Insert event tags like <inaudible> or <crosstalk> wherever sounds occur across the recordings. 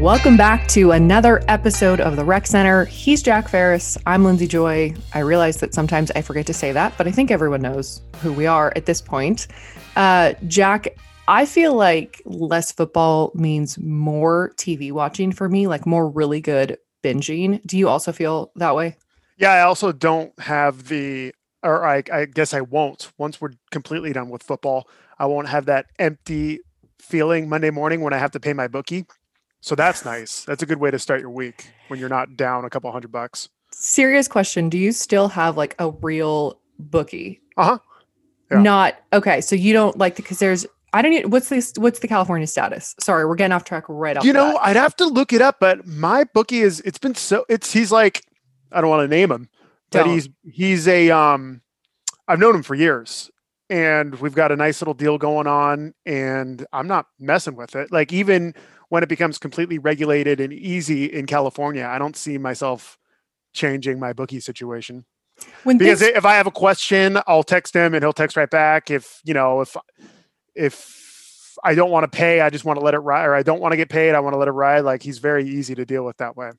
Welcome back to another episode of the Rec Center. He's Jack Ferris. I'm Lindsay Joy. I realize that sometimes I forget to say that, but I think everyone knows who we are at this point. Uh, Jack, I feel like less football means more TV watching for me, like more really good binging. Do you also feel that way? Yeah, I also don't have the, or I, I guess I won't. Once we're completely done with football, I won't have that empty feeling Monday morning when I have to pay my bookie. So that's nice. That's a good way to start your week when you're not down a couple hundred bucks. Serious question. Do you still have like a real bookie? Uh huh. Yeah. Not okay. So you don't like because there's I don't even what's this what's the California status? Sorry, we're getting off track right off. You know, that. I'd have to look it up, but my bookie is it's been so it's he's like I don't want to name him, but Don't. he's he's a um I've known him for years and we've got a nice little deal going on and I'm not messing with it. Like even when it becomes completely regulated and easy in California, I don't see myself changing my bookie situation. when Because things, if I have a question, I'll text him and he'll text right back. If you know, if if I don't want to pay, I just want to let it ride, or I don't want to get paid, I want to let it ride. Like he's very easy to deal with that way.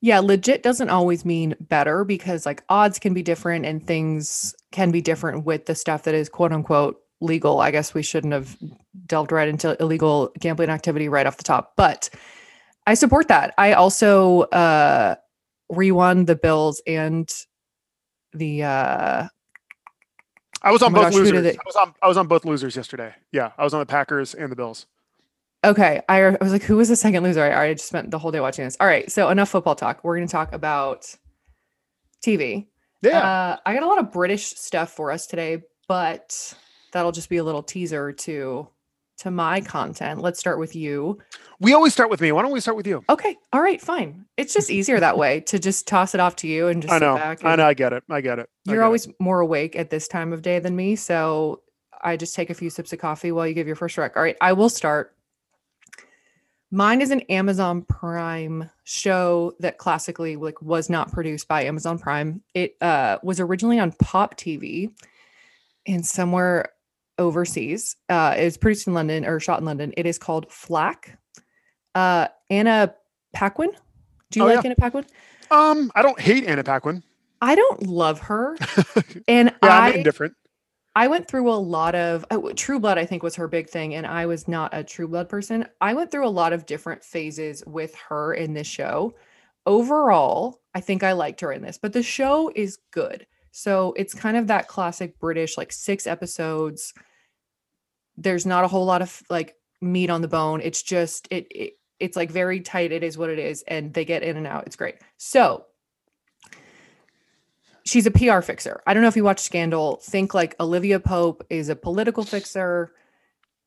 Yeah, legit doesn't always mean better because like odds can be different and things can be different with the stuff that is quote unquote legal. I guess we shouldn't have delved right into illegal gambling activity right off the top, but I support that. I also uh rewon the Bills and the uh I was on Oh both gosh, losers. I was on I was on both losers yesterday. Yeah, I was on the Packers and the Bills. Okay, I, I was like, who was the second loser? I already just spent the whole day watching this. All right, so enough football talk. We're going to talk about TV. Yeah. Uh, I got a lot of British stuff for us today, but that'll just be a little teaser to to my content. Let's start with you. we always start with me. Why don't we start with you? Okay, all right, fine. It's just easier that way to just toss it off to you and just I sit know. back. I know. I get it. I get it. I You're get it. always more awake at this time of day than me, so I just take a few sips of coffee while you give your first rec. All right, I will start. Mine is an Amazon Prime show that classically like was not produced by Amazon Prime. It uh, was originally on Pop TV and somewhere overseas. Uh, it was produced in London or shot in London. It is called Flack. Uh, Anna Paquin. Do you Oh, like yeah. Anna Paquin? Um, I don't hate Anna Paquin. I don't love her, <laughs> and Yeah, I I'm indifferent. I went through a lot of uh, True Blood. I think was her big thing, and I was not a True Blood person. I went through a lot of different phases with her in this show. Overall, I think I liked her in this, but the show is good. So it's kind of that classic British, like six episodes. There's not a whole lot of like meat on the bone. It's just it, it it's like very tight. It is what it is, and they get in and out. It's great. So she's a PR fixer. I don't know if you watch Scandal. Think like Olivia Pope is a political fixer,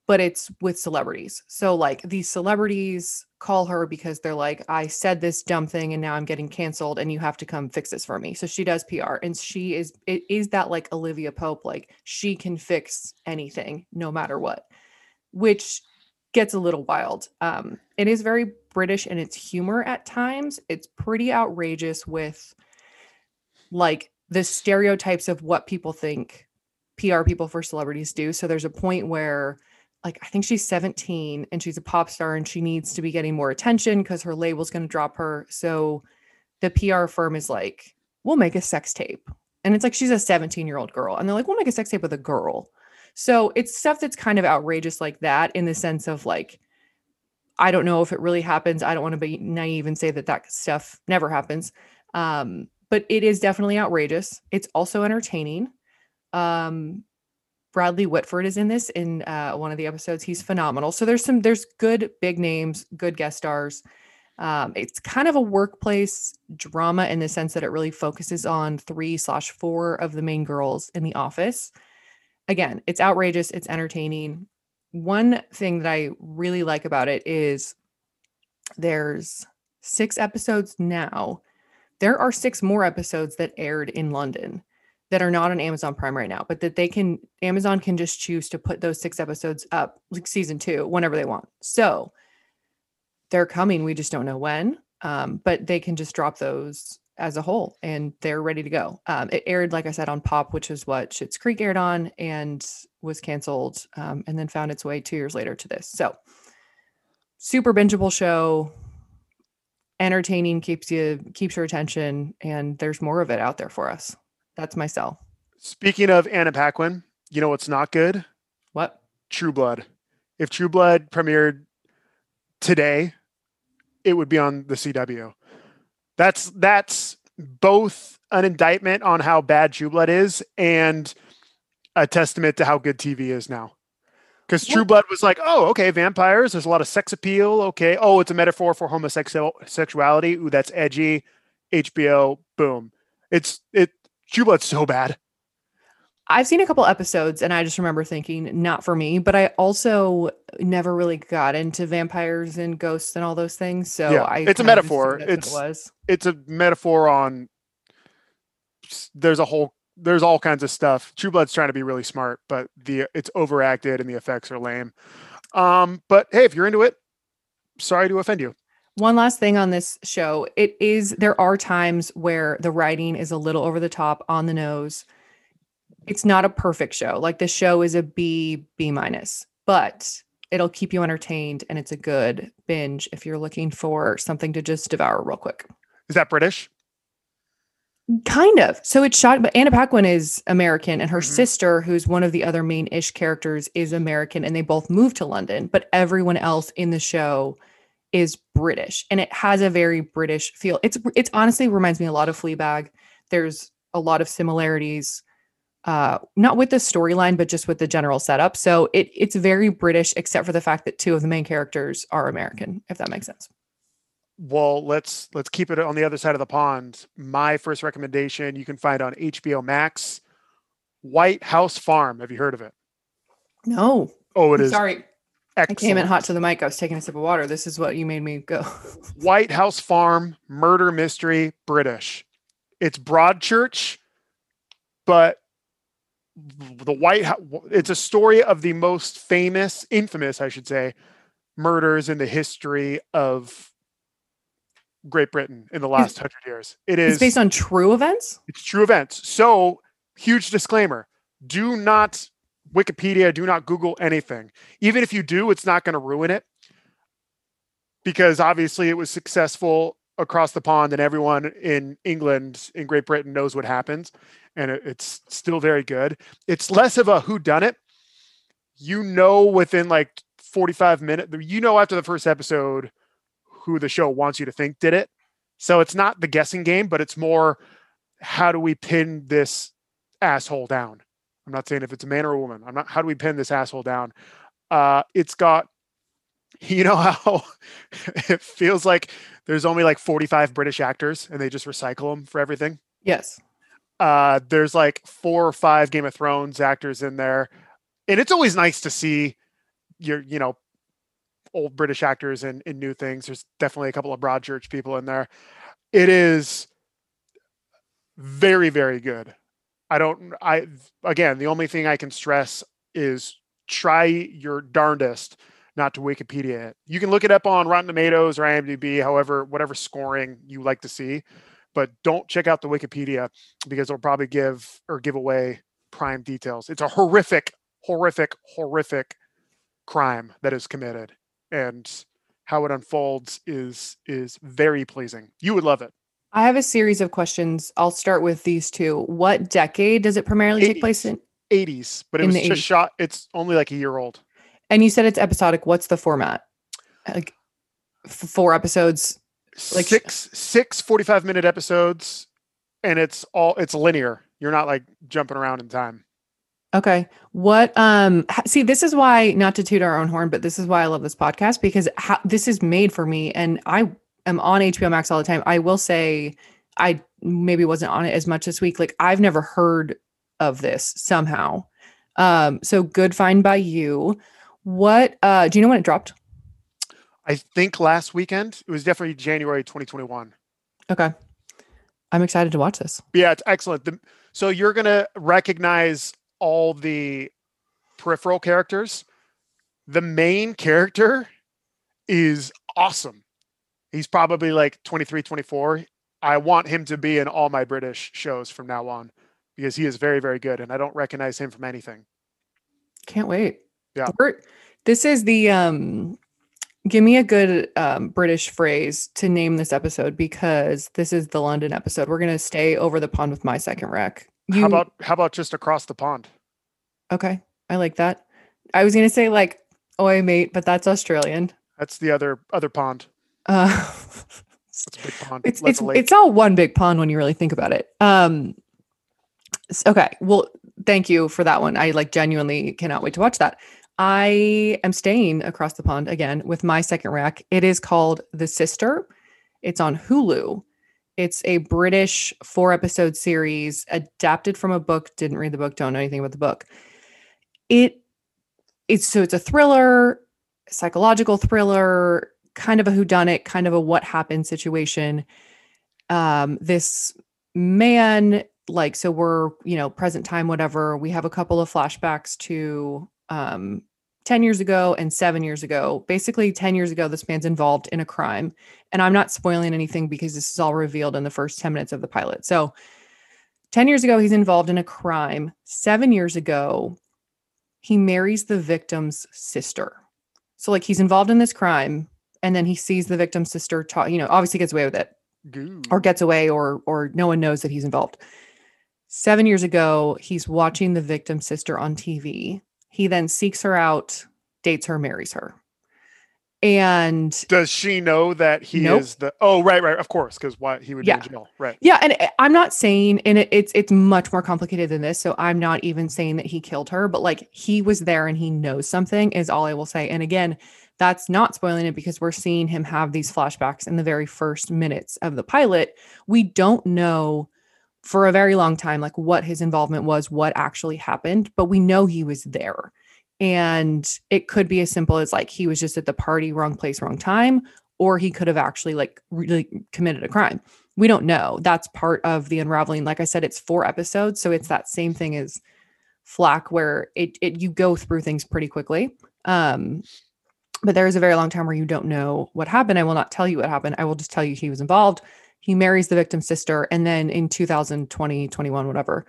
but it's with celebrities. So like these celebrities call her because they're like, I said this dumb thing and now I'm getting canceled and you have to come fix this for me. So she does PR and she is it is that like Olivia Pope, like she can fix anything no matter what, which gets a little wild. Um, it is very British in its humor at times. It's pretty outrageous with like the stereotypes of what people think PR people for celebrities do. So there's a point where like I think she's 17 and she's a pop star and she needs to be getting more attention because her label's going to drop her. So the PR firm is like, "We'll make a sex tape." And it's like she's a 17-year-old girl and they're like, "We'll make a sex tape with a girl." So it's stuff that's kind of outrageous like that in the sense of like I don't know if it really happens. I don't want to be naive and say that that stuff never happens. Um, but it is definitely outrageous. It's also entertaining. Um, Bradley Whitford is in this in uh, one of the episodes. He's phenomenal. So there's some there's good big names, good guest stars. Um, it's kind of a workplace drama in the sense that it really focuses on three slash four of the main girls in the office. Again, it's outrageous. It's entertaining. One thing that I really like about it is there's six episodes now. There are six more episodes that aired in London that are not on Amazon Prime right now, but that they can Amazon can just choose to put those six episodes up like season 2 whenever they want. So they're coming, we just don't know when. Um, but they can just drop those as a whole and they're ready to go. Um, it aired, like I said, on Pop, which is what Schitt's Creek aired on and was canceled um, and then found its way two years later to this. So super bingeable show. Entertaining, keeps you keeps your attention, and there's more of it out there for us. That's my sell. Speaking of Anna Paquin, you know what's not good? What? True Blood. If True Blood premiered today, it would be on the CW. That's that's both an indictment on how bad True Blood is and a testament to how good TV is now. Because True Blood was like, oh, okay, vampires. There's a lot of sex appeal. Okay. Oh, it's a metaphor for homosexuality. Ooh, that's edgy. HBO, boom. It's it. True Blood's so bad. I've seen a couple episodes and I just remember thinking, not for me, but I also never really got into vampires and ghosts and all those things. So Yeah, I it's a metaphor. It's- it was. It's a metaphor on. There's a whole. There's all kinds of stuff. True Blood's trying to be really smart, but the it's overacted and the effects are lame. Um, but hey, if you're into it, sorry to offend you. One last thing on this show. It is there are times where the writing is a little over the top on the nose. It's not a perfect show. Like the show is a B, B minus, but it'll keep you entertained and it's a good binge if you're looking for something to just devour real quick. Is that British? Kind of. So it's shot, but Anna Paquin is American, and her Mhm. sister, who's one of the other main ish characters, is American, and they both moved to London. But everyone else in the show is British, and it has a very British feel. It's it's honestly reminds me a lot of Fleabag. There's a lot of similarities, uh, not with the storyline, but just with the general setup. So it it's very British, except for the fact that two of the main characters are American. If that makes sense. Well, let's let's keep it on the other side of the pond. My first recommendation you can find on HBO Max, White House Farm. Have you heard of it? No, Oh, it I'm is sorry. I came in hot to the mic. I was taking a sip of water. This is what you made me go. <laughs> White House Farm murder mystery British. It's Broadchurch, but the White House. It's a story of the most famous, infamous, I should say, murders in the history of Great Britain in the last hundred years. It is It's based on true events. It's true events. So, huge disclaimer do not Wikipedia, do not Google anything. Even if you do, it's not going to ruin it because obviously it was successful across the pond and everyone in England, in Great Britain, knows what happens. And it- it's still very good. It's less of a who done it. You know, within like 45 minutes, you know, after the first episode, who the show wants you to think did it. So it's not the guessing game, but it's more how do we pin this asshole down? I'm not saying if it's a man or a woman. I'm not how do we pin this asshole down? Uh it's got <laughs> you know how <laughs> it feels like there's only like 45 British actors and they just recycle them for everything. Yes. Uh there's like four or five Game of Thrones actors in there. And it's always nice to see your, you know, old British actors in, in new things. There's definitely a couple of Broadchurch people in there. It is very, very good. I don't I again the only thing I can stress is try your darndest not to Wikipedia it. You can look it up on Rotten Tomatoes or IMDb, however, whatever scoring you like to see, but don't check out the Wikipedia because it'll probably give or give away prime details. It's a horrific, horrific, horrific crime that is committed. And how it unfolds is is very pleasing. You would love it. I have a series of questions. I'll start with these two. What decade does it primarily take place in? 80s, but it In was just 80s. shot. It's only like a year old. And you said it's episodic. What's the format? Like f- four episodes. Like- six six 45 minute episodes and it's all it's linear you're not like jumping around in time Okay. What um see this is why not to toot our own horn, but this is why I love this podcast because how, this is made for me and I am on HBO Max all the time. I will say I maybe wasn't on it as much this week. Like I've never heard of this somehow. Um so good find by you. What uh do you know when it dropped? i think last weekend it was definitely january 2021 Okay. I'm excited to watch this. yeah it's excellent the, so you're gonna recognize all the peripheral characters the main character is awesome he's probably like 23 24 i want him to be in all my british shows from now on because he is very very good and i don't recognize him from anything Can't wait. Yeah. We're- this is the um Give me a good um, British phrase to name this episode because this is the London episode. We're gonna stay over the pond with my second rec. You, how about how about just across the pond? Okay, I like that. I was gonna say like "oi mate," but that's Australian. That's the other other pond. Uh, It's a big pond. it's like it's it's all one big pond when you really think about it. Um, okay, well, thank you for that one. I like genuinely cannot wait to watch that. I am staying across the pond again with my second rack. It is called The Sister. It's on Hulu. It's a British four episode series adapted from a book. Didn't read the book, don't know anything about the book. It it's so it's a thriller, psychological thriller, kind of a whodunit, kind of a what happened situation. Um, this man, like, so we're, you know, present time, whatever. We have a couple of flashbacks to um 10 years ago and seven years ago. Basically, 10 years ago, this man's involved in a crime. And I'm not spoiling anything because this is all revealed in the first 10 minutes of the pilot. So 10 years ago, he's involved in a crime. Seven years ago, he marries the victim's sister. So, like, he's involved in this crime, and then he sees the victim's sister talk, you know, obviously gets away with it Goo. or gets away or or no one knows that he's involved. 7 years ago, he's watching the victim's sister on TV. He then seeks her out, dates her, marries her. And Does she know that he Nope. is the? Oh, right, right. Of course, because why he would Yeah. be in jail, right? yeah, and I- I'm not saying and it, it's it's much more complicated than this, so I'm not even saying that he killed her, but like he was there and he knows something is all I will say. And again, that's not spoiling it because we're seeing him have these flashbacks in the very first minutes of the pilot. We don't know for a very long time like what his involvement was, what actually happened, but we know he was there. And it could be as simple as like he was just at the party, wrong place, wrong time, or he could have actually like really committed a crime. We don't know. That's part of the unraveling. Like I said, it's four episodes, so it's that same thing as Flack, where it, it you go through things pretty quickly. Um, but there is a very long time where you don't know what happened. I will not tell you what happened. I will just tell you he was involved. He marries the victim's sister, and then in 2020, 21, whatever,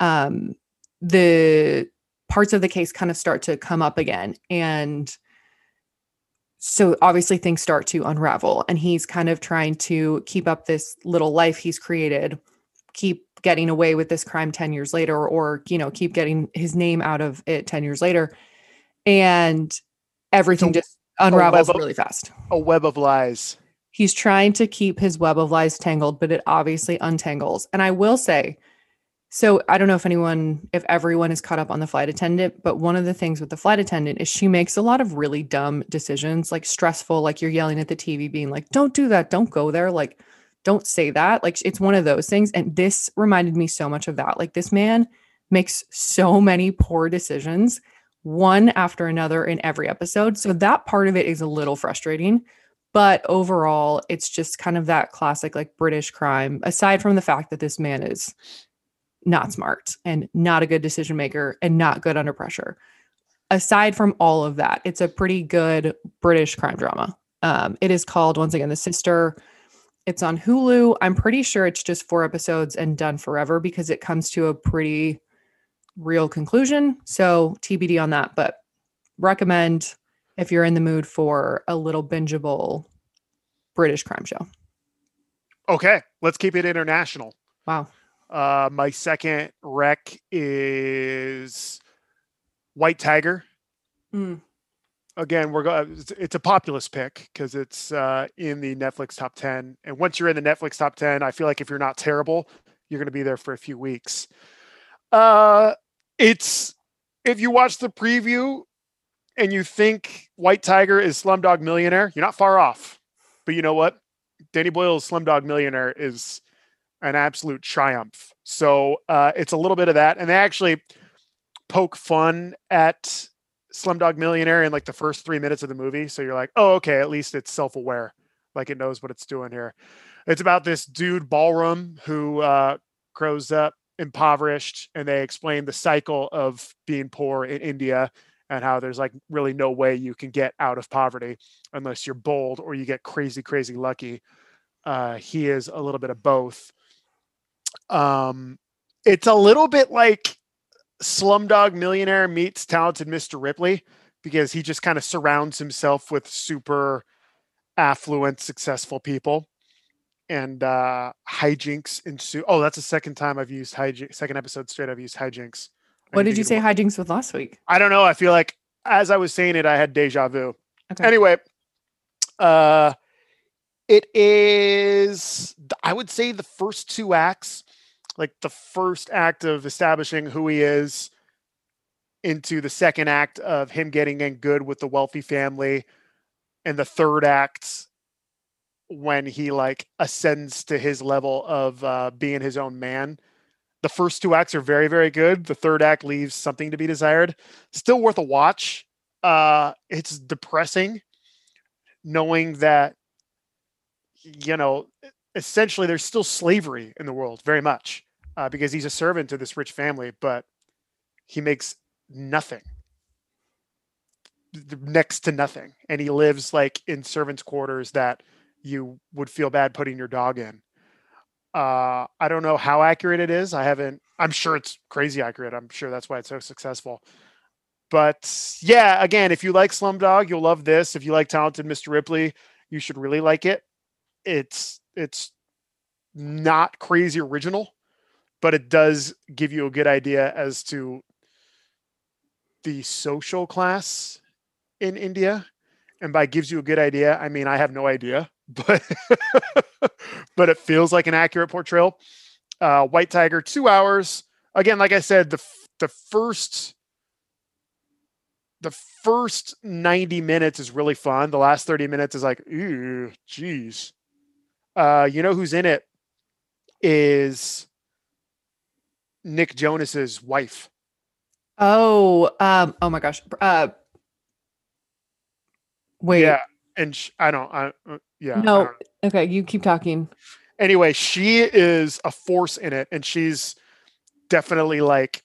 um, the parts of the case kind of start to come up again, and so obviously things start to unravel and he's kind of trying to keep up this little life he's created keep getting away with this crime 10 years later or you know keep getting his name out of it 10 years later. And everything So, just unravels of- really fast. A web of lies. He's trying to keep his web of lies tangled but it obviously untangles. And i will say so i don't know if anyone if everyone is caught up on the flight attendant but one of the things with the flight attendant is she makes a lot of really dumb decisions like stressful like you're yelling at the tv being like don't do that. Don't go there. Like don't say that. Like it's one of those things. And this reminded me so much of that. Like this man makes so many poor decisions one after another in every episode. So that part of it is a little frustrating but overall it's just kind of that classic like british crime aside from the fact that this man is not smart and not a good decision maker and not good under pressure. Aside from all of that it's a pretty good british crime drama. Um, it is called once again the sister. It's on hulu. I'm pretty sure it's just four episodes and done forever because it comes to a pretty real conclusion. So tbd on that but recommend if you're in the mood for a little bingeable British crime show. Okay, let's keep it international. Wow. Uh, my second rec is White Tiger. Mm. Again, we're going. It's, it's a populist pick because it's uh, in the Netflix top ten. And once you're in the Netflix top ten, I feel like if you're not terrible, you're going to be there for a few weeks. Uh, it's if you watch the preview and you think White Tiger is Slumdog Millionaire, you're not far off. But you know what? Danny Boyle's Slumdog Millionaire is an absolute triumph. So uh, it's a little bit of that, and they actually poke fun at Slumdog Millionaire in like the first three minutes of the movie. So you're like, oh, okay, at least it's self-aware, like it knows what it's doing here. It's about this dude Balram who uh, grows up impoverished, and they explain the cycle of being poor in India and how there's like really no way you can get out of poverty unless you're bold or you get crazy, crazy lucky. Uh, he is a little bit of both. Um, it's a little bit like Slumdog Millionaire meets Talented Mr. Ripley because he just kind of surrounds himself with super affluent, successful people. And uh hijinks ensue. Oh, that's the second time I've used hijinks. Second episode straight, I've used hijinks. What did you say hijinks with last week? I don't know. I feel like as I was saying it, I had deja vu. Okay. Anyway, uh, it is, I would say the first two acts, like the first act of establishing who he is, into the second act of him getting in good with the wealthy family, and the third act when he like ascends to his level of uh, being his own man. The first two acts are very, very good. The third act leaves something to be desired. Still worth a watch. Uh, it's depressing knowing that you know essentially there's still slavery in the world very much uh, because he's a servant to this rich family but he makes nothing next to nothing and he lives like in servants quarters that you would feel bad putting your dog in uh i don't know how accurate it is i haven't i'm sure it's crazy accurate i'm sure that's why it's so successful but yeah, again, if you like Slumdog, you'll love this. If you like Talented Mr. Ripley, you should really like it. It's it's not crazy original, but it does give you a good idea as to the social class in India. And by gives you a good idea, I mean I have no idea, but <laughs> but it feels like an accurate portrayal. Uh, White Tiger, two hours. Again, like I said, the the first the first 90 minutes is really fun. The last 30 minutes is like, ooh, geez. Uh, you know who's in it is Nick Jonas's wife. Oh, um, oh my gosh. Uh, wait. Yeah, and sh- I don't. I, uh, yeah. No. don't- Okay, you keep talking. Anyway, she is a force in it, and she's definitely like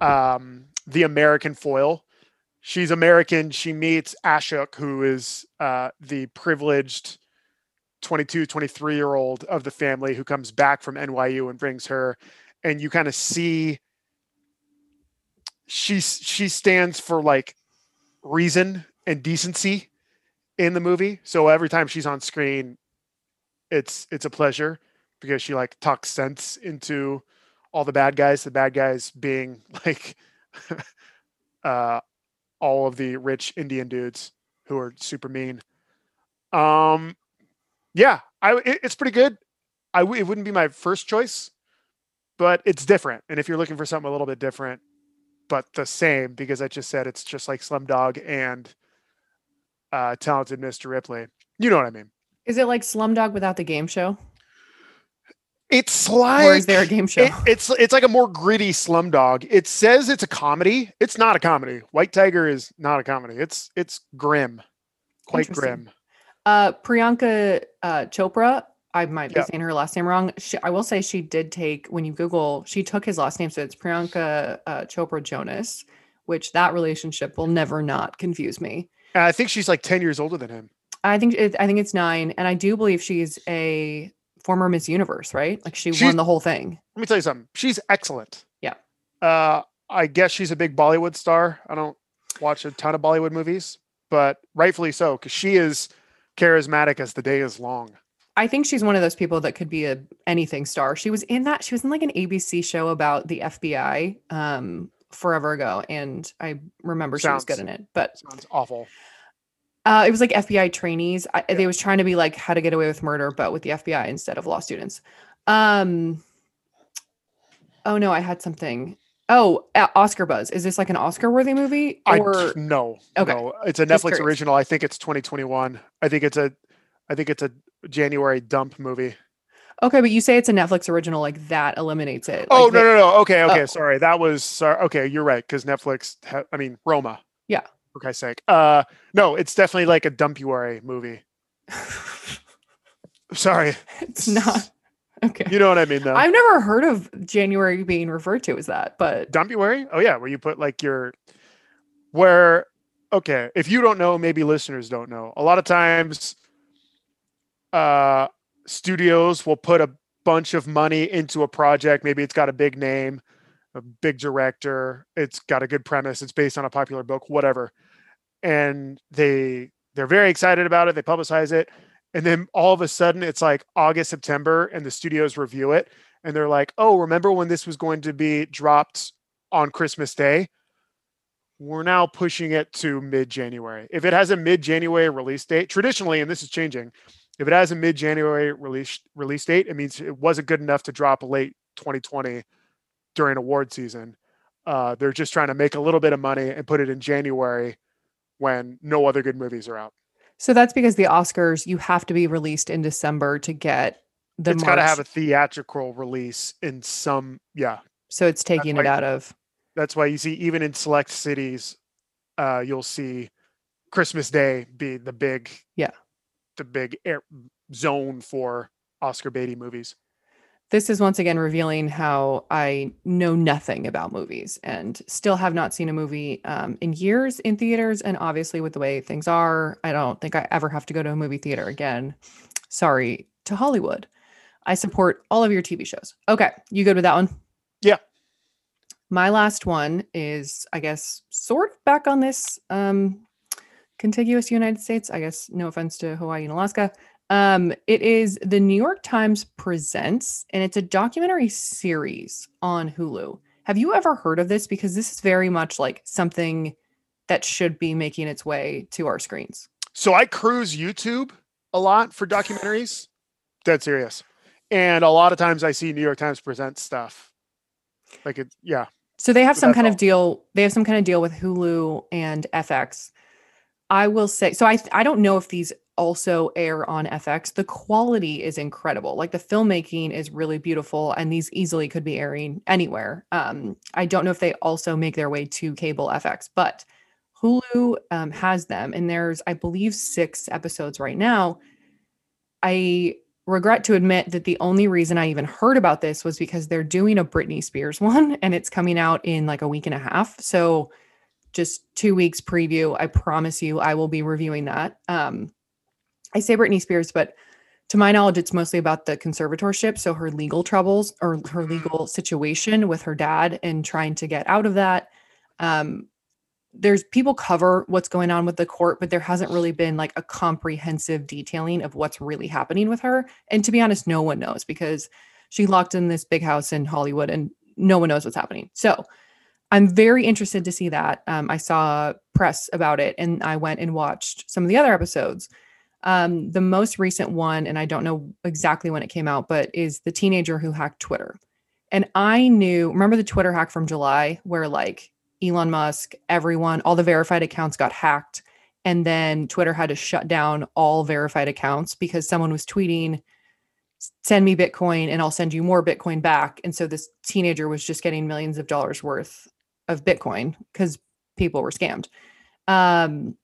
um, the American foil. She's American. She meets Ashok, who is uh, the privileged 22, 23 year old of the family who comes back from NYU and brings her. And you kind of see she she stands for like reason and decency in the movie. So every time she's on screen, it's it's a pleasure because she like talks sense into all the bad guys. The bad guys being <laughs> like <laughs> uh all of the rich Indian dudes who are super mean. Um yeah, I it- it's pretty good. I w- it wouldn't be my first choice, but it's different. And if you're looking for something a little bit different, but the same, because I just said it's just like Slumdog and uh, Talented Mr. Ripley. You know what I mean? Is it like Slumdog without the game show? It's like or is there a game show? it- it's it's like a more gritty Slumdog. It says it's a comedy. It's not a comedy. White Tiger is not a comedy. It's it's grim, quite grim. Uh, Priyanka uh, Chopra. I might be Yeah. saying her last name wrong. She, I will say she did take when you Google, she took his last name, so it's Priyanka uh, Chopra Jonas, which that relationship will never not confuse me. And I think she's like ten years older than him. I think it, I think it's nine, and I do believe she's a former Miss Universe, right? Like she She's- won the whole thing. Let me tell you something. She's excellent. Yeah. Uh, I guess she's a big Bollywood star. I don't watch a ton of Bollywood movies, but rightfully so because she is charismatic as the day is long. I think she's one of those people that could be a anything star. She was in that. She was in like an ABC show about the FBI um, forever ago, and I remember she was good in it. But Sounds awful. uh, it was like FBI trainees. I, Yeah. They was trying to be like how to get away with murder, but with the FBI instead of law students. Um. Oh no, I had something. Oh, uh, Oscar buzz. Is this like an Oscar-worthy movie? I Or no, Okay. no. It's a Netflix original. I think it's 2021. I think it's a, I think it's a January dump movie. Okay, but you say it's a Netflix original, like that eliminates it. oh Like no, they- no, no. Okay, okay. Oh. Sorry, that was sorry. Okay, you're right because Netflix. Ha- I mean, Roma. Yeah. For Christ's sake. Uh, no, it's definitely like a dumpuary movie. <laughs> Sorry, it's not. Okay. you know what I mean though. I've never heard of January being referred to as that, but Dumpuary? Oh yeah, where you put like your where okay, if you don't know, maybe listeners don't know. A lot of times uh studios will put a bunch of money into a project, maybe it's got a big name, a big director, it's got a good premise, it's based on a popular book, whatever. and they they're very excited about it. They publicize it, and then all of a sudden it's like August, September, and the studios review it, and they're like, "Oh, remember when this was going to be dropped on Christmas Day?" We're now pushing it to mid January. If it has a mid January release date, traditionally, and this is changing, if it has a mid January release release date, it means it wasn't good enough to drop late 2020 during award season. Uh, they're just trying to make a little bit of money and put it in January when no other good movies are out. So that's because the Oscars you have to be released in December to get the. It's got to have a theatrical release in some, yeah. So it's taking it out of. That's why you see even in select cities, uh, you'll see Christmas Day be the big, yeah, the big air zone for Oscar Beatty movies. This is once again revealing how I know nothing about movies and still have not seen a movie um, in years in theaters. And obviously, with the way things are, I don't think I ever have to go to a movie theater again. Sorry to Hollywood. I support all of your TV shows. Okay, you good with that one? Yeah. My last one is, I guess, sort of back on this um, contiguous United States. I guess, no offense to Hawaii and Alaska. Um, it is the New York Times Presents, and it's a documentary series on Hulu. Have you ever heard of this? Because this is very much like something that should be making its way to our screens. So I cruise YouTube a lot for documentaries. Dead serious. And a lot of times I see New York Times present stuff. Like it, yeah. So they have some kind all. of deal. They have some kind of deal with Hulu and FX. I will say so. I I don't know if these also air on FX. The quality is incredible. Like the filmmaking is really beautiful, and these easily could be airing anywhere. Um, I don't know if they also make their way to cable FX, but Hulu um, has them, and there's I believe six episodes right now. I regret to admit that the only reason I even heard about this was because they're doing a Britney Spears <laughs> one, and it's coming out in like a week and a half. So just two weeks preview. I promise you, I will be reviewing that. Um, I say Britney Spears, but to my knowledge, it's mostly about the conservatorship. So her legal troubles or her mm-hmm. legal situation with her dad and trying to get out of that. Um, there's people cover what's going on with the court, but there hasn't really been like a comprehensive detailing of what's really happening with her. And to be honest, no one knows because she locked in this big house in Hollywood and no one knows what's happening. So I'm very interested to see that. Um, I saw press about it and I went and watched some of the other episodes. Um, the most recent one, and I don't know exactly when it came out, but is the teenager who hacked Twitter. And I knew, remember the Twitter hack from July where like Elon Musk, everyone, all the verified accounts got hacked. And then Twitter had to shut down all verified accounts because someone was tweeting, send me Bitcoin and I'll send you more Bitcoin back. And so this teenager was just getting millions of dollars worth of Bitcoin because people were scammed. Um,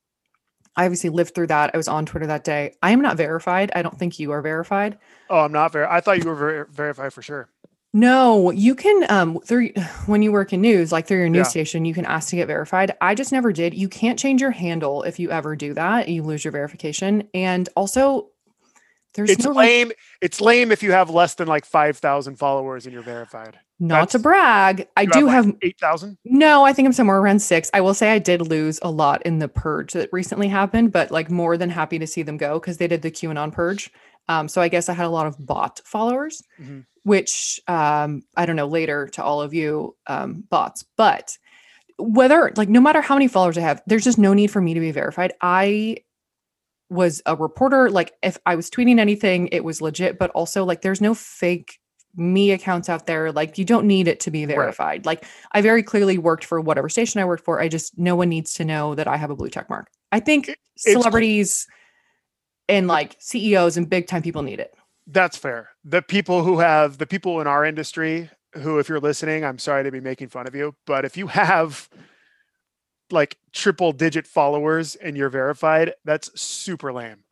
I obviously lived through that. I was on Twitter that day. I am not verified. I don't think you are verified. Oh, I'm not ver. I thought you were ver- verified for sure. No, you can um through <sighs> when you work in news, like through your news yeah. station, you can ask to get verified. I just never did. You can't change your handle if you ever do that. You lose your verification. And also there's it's no lame. Like, it's lame if you have less than like five thousand followers and you're verified. Not That's, to brag, I do have, like eight thousand. No, I think I'm somewhere around six. I will say I did lose a lot in the purge that recently happened, but like more than happy to see them go because they did the QAnon purge. Um, so I guess I had a lot of bot followers, mm-hmm. which um, I don't know later to all of you um, bots, but whether like no matter how many followers I have, there's just no need for me to be verified. I was a reporter. Like if I was tweeting anything, it was legit, but also like there's no fake me accounts out there. Like you don't need it to be verified. Right. Like I very clearly worked for whatever station I worked for. I just no one needs to know that I have a blue check mark. I think it's, celebrities and like CEOs and big time people need it. That's fair. The people who have the people in our industry who, if you're listening, I'm sorry to be making fun of you, but if you have like triple digit followers and you're verified, that's super lame.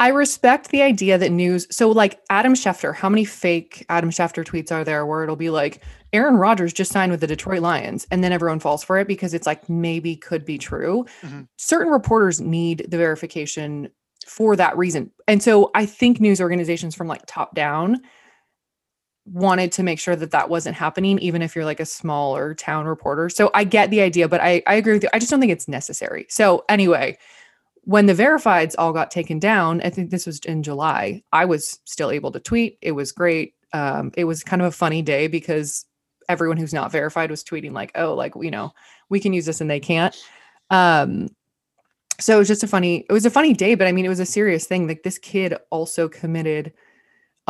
I respect the idea that news. So, like Adam Schefter, how many fake Adam Schefter tweets are there where it'll be like Aaron Rodgers just signed with the Detroit Lions, and then everyone falls for it because it's like maybe could be true. Mm-hmm. Certain reporters need the verification for that reason. And so, I think news organizations from like top down wanted to make sure that that wasn't happening, even if you're like a smaller town reporter. So I get the idea, but I, I agree with you. I just don't think it's necessary. So anyway, when the verifieds all got taken down, I think this was in July, I was still able to tweet. It was great. Um, it was kind of a funny day because everyone who's not verified was tweeting like, oh, like, you know, we can use this and they can't. Um, so it was just a funny, it was a funny day, but I mean, it was a serious thing. Like this kid also committed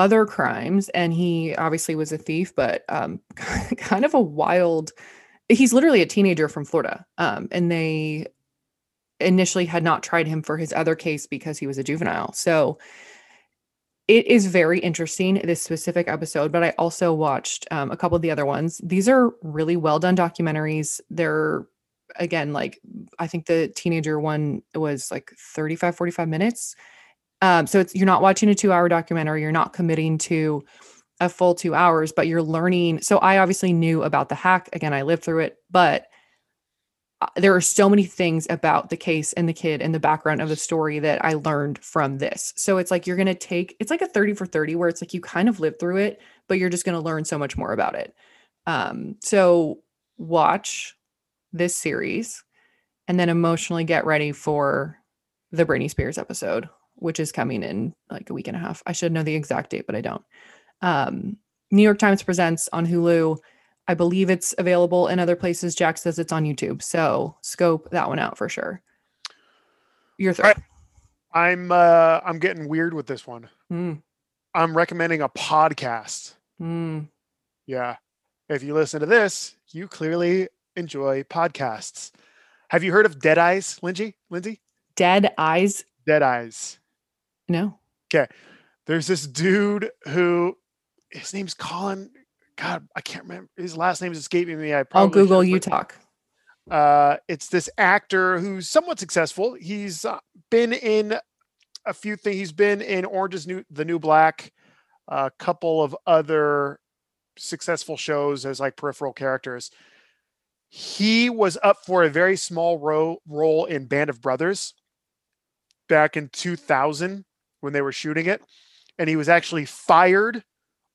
other crimes and he obviously was a thief but um, <laughs> kind of a wild he's literally a teenager from florida um, and they initially had not tried him for his other case because he was a juvenile. So it is very interesting this specific episode but i also watched um, a couple of the other ones. These are really well done documentaries. They're again like i think the teenager one was like 35 45 minutes. Um, so it's you're not watching a two hour documentary, you're not committing to a full two hours, but you're learning. So I obviously knew about the hack. Again, I lived through it, but there are so many things about the case and the kid and the background of the story that I learned from this. So it's like you're going to take it's like a 30 for 30 where it's like you kind of live through it, but you're just going to learn so much more about it. Um, so watch this series and then emotionally get ready for the Britney Spears episode which is coming in like a week and a half. I should know the exact date, but I don't. Um, New York Times presents on Hulu. I believe it's available in other places. Jack says it's on YouTube, so scope that one out for sure. Your third. I, am uh, I'm getting weird with this one. Mm. I'm recommending a podcast. Mm. Yeah, if you listen to this, you clearly enjoy podcasts. Have you heard of Dead Eyes, Lindsay? Lindsay? Dead Eyes. Dead Eyes. No. Okay. There's this dude who his name's Colin. God, I can't remember his last name is escaping me. I probably I'll Google you talk. Uh, it's this actor who's somewhat successful. He's uh, been in a few things. He's been in Orange is New, the New Black, a couple of other successful shows as like peripheral characters. He was up for a very small ro- role in Band of Brothers back in 2000 when they were shooting it, and he was actually fired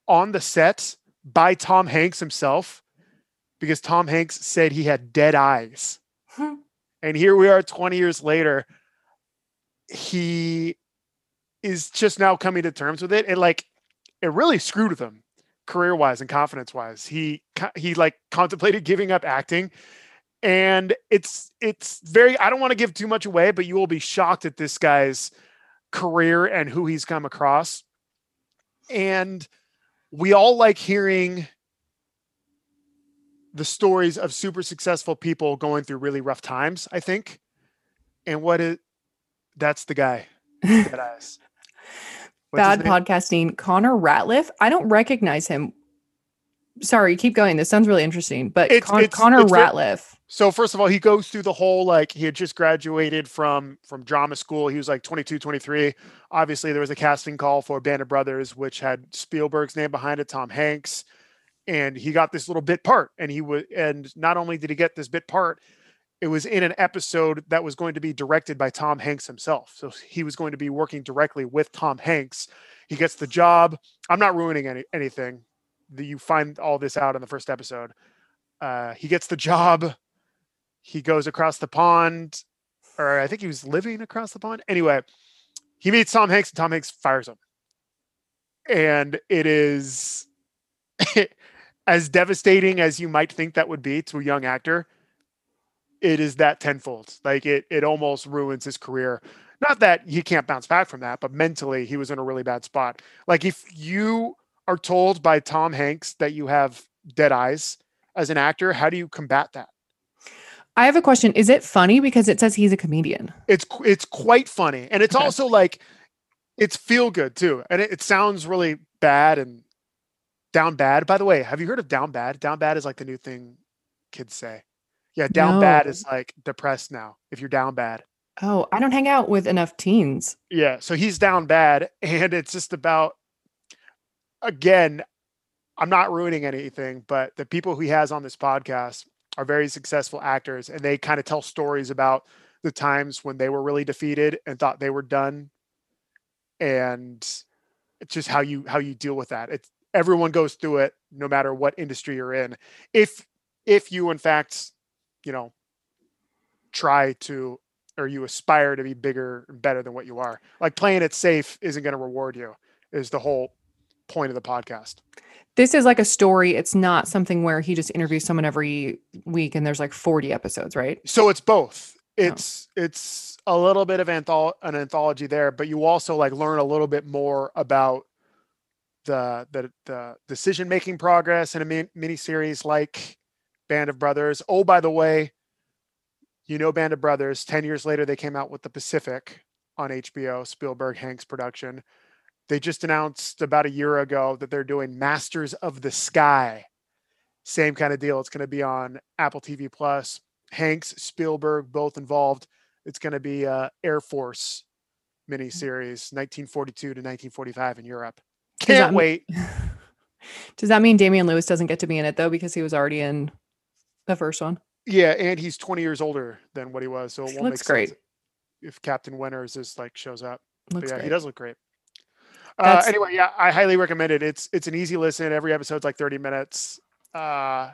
on the set by Tom Hanks himself because Tom Hanks said he had dead eyes. Hmm. and here we are 20 years later. He is just now coming to terms with it. And like it really screwed with him career wise and confidence wise. He he like contemplated giving up acting. And it's it's very I don't want to give too much away, but you will be shocked at this guy's career and who he's come across. And we all like hearing the stories of super successful people going through really rough times, I think. And what is that's the guy. <laughs> Bad podcasting. Connor Ratliff. I don't recognize him. Sorry, keep going. This sounds really interesting. But it's, Con- it's, Connor it's Ratliff. So first of all, he goes through the whole like he had just graduated from from drama school. He was like 22, 23. Obviously, there was a casting call for Band of Brothers, which had Spielberg's name behind it, Tom Hanks, and he got this little bit part. And he was, and not only did he get this bit part, it was in an episode that was going to be directed by Tom Hanks himself. So he was going to be working directly with Tom Hanks. He gets the job. I'm not ruining any anything. You find all this out in the first episode. Uh, he gets the job he goes across the pond, or I think he was living across the pond. Anyway, he meets Tom Hanks, and Tom Hanks fires him. And it is <laughs> as devastating as you might think that would be to a young actor. It is that tenfold. Like it, it almost ruins his career. Not that he can't bounce back from that, but mentally he was in a really bad spot. Like if you are told by Tom Hanks that you have dead eyes as an actor, how do you combat that? I have a question. Is it funny because it says he's a comedian? It's it's quite funny, and it's okay. also like it's feel good too, and it, it, sounds really bad and down bad. By the way, have you heard of down bad? Down bad is like the new thing kids say. Yeah, down no. bad is like depressed now. If you're down bad. Oh, I don't hang out with enough teens. Yeah, so he's down bad, and it's just about again. I'm not ruining anything, but the people he has on this podcast are very successful actors and they kind of tell stories about the times when they were really defeated and thought they were done. And it's just how you how you deal with that. It's everyone goes through it no matter what industry you're in. If if you in fact you know try to or you aspire to be bigger and better than what you are like playing it safe isn't going to reward you is the whole point of the podcast this is like a story it's not something where he just interviews someone every week and there's like 40 episodes right so it's both oh. it's oh. it's a little bit of antholo- an anthology there but you also like learn a little bit more about the the, the decision making progress in a mini series like Band of Brothers. Oh, by the way, you know Band of Brothers. Ten years later, they came out with The Pacific on HBO, Spielberg Hanks production. They just announced about a year ago that they're doing Masters of the Sky. Same kind of deal. It's going to be on Apple TV Plus. Hanks, Spielberg, both involved. It's going to be a Air Force miniseries, 1942 to 1945 in Europe. Can't wait. <laughs> Does that mean Damian Lewis doesn't get to be in it though because he was already in the first one? Yeah, and he's 20 years older than what he was, so it won't looks make great. sense if Captain Winters is like shows up. Looks but yeah, great. he does look great. Uh, anyway, yeah, I highly recommend it. It's it's an easy listen. Every episode's like 30 minutes. Uh,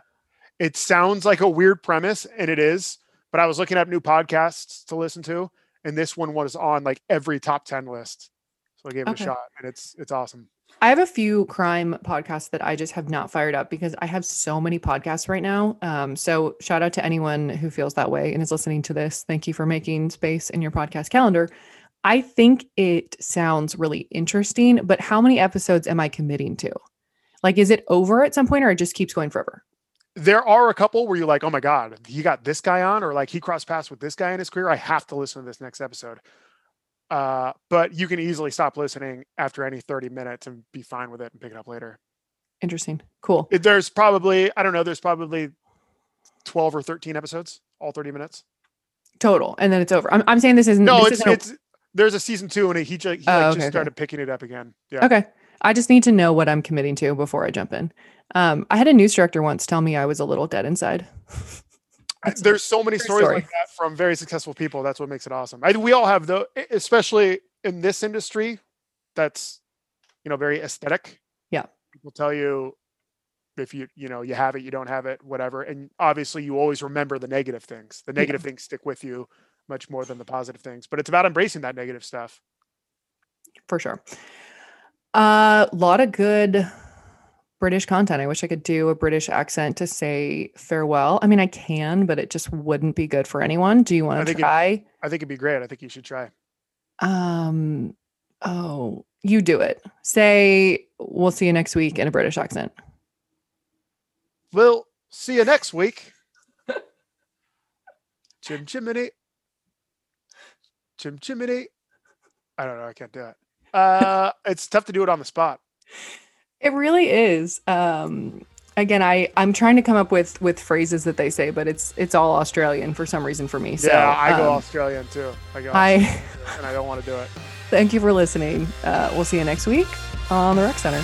it sounds like a weird premise, and it is. But I was looking up new podcasts to listen to, and this one was on like every top 10 list. So I gave it okay. a shot, and it's it's awesome. I have a few crime podcasts that I just have not fired up because I have so many podcasts right now. Um, so shout out to anyone who feels that way and is listening to this. Thank you for making space in your podcast calendar. I think it sounds really interesting, but how many episodes am I committing to? Like, is it over at some point or it just keeps going forever? There are a couple where you're like, oh my God, he got this guy on, or like he crossed paths with this guy in his career. I have to listen to this next episode. Uh, but you can easily stop listening after any 30 minutes and be fine with it and pick it up later. Interesting. Cool. There's probably, I don't know, there's probably 12 or 13 episodes, all 30 minutes. Total. And then it's over. I'm, I'm saying this isn't. No, this it's, isn't it's, a... there's a season two and he, just, he oh, like, okay, just started okay. picking it up again. Yeah. Okay. I just need to know what I'm committing to before I jump in. Um, I had a news director once tell me I was a little dead inside. there's so many stories story. like that from very successful people. That's what makes it awesome. I, we all have though, especially in this industry, that's you know very aesthetic. Yeah, people tell you if you you know you have it, you don't have it, whatever. And obviously, you always remember the negative things. The negative yeah. things stick with you much more than the positive things. But it's about embracing that negative stuff. For sure. A uh, lot of good British content. I wish I could do a British accent to say farewell. I mean, I can, but it just wouldn't be good for anyone. Do you want to try? It, I think it'd be great. I think you should try. Um, oh, you do it. Say, we'll see you next week in a British accent. We'll see you next week. <laughs> Jim Jiminy. Jim Jiminy. I don't know. I can't do it. Uh, <laughs> it's tough to do it on the spot. It really is. Um, again, I I'm trying to come up with with phrases that they say, but it's it's all Australian for some reason for me. So, yeah, I go um, Australian too. I go, I, <laughs> and I don't want to do it. Thank you for listening. Uh, we'll see you next week on the Rec Center.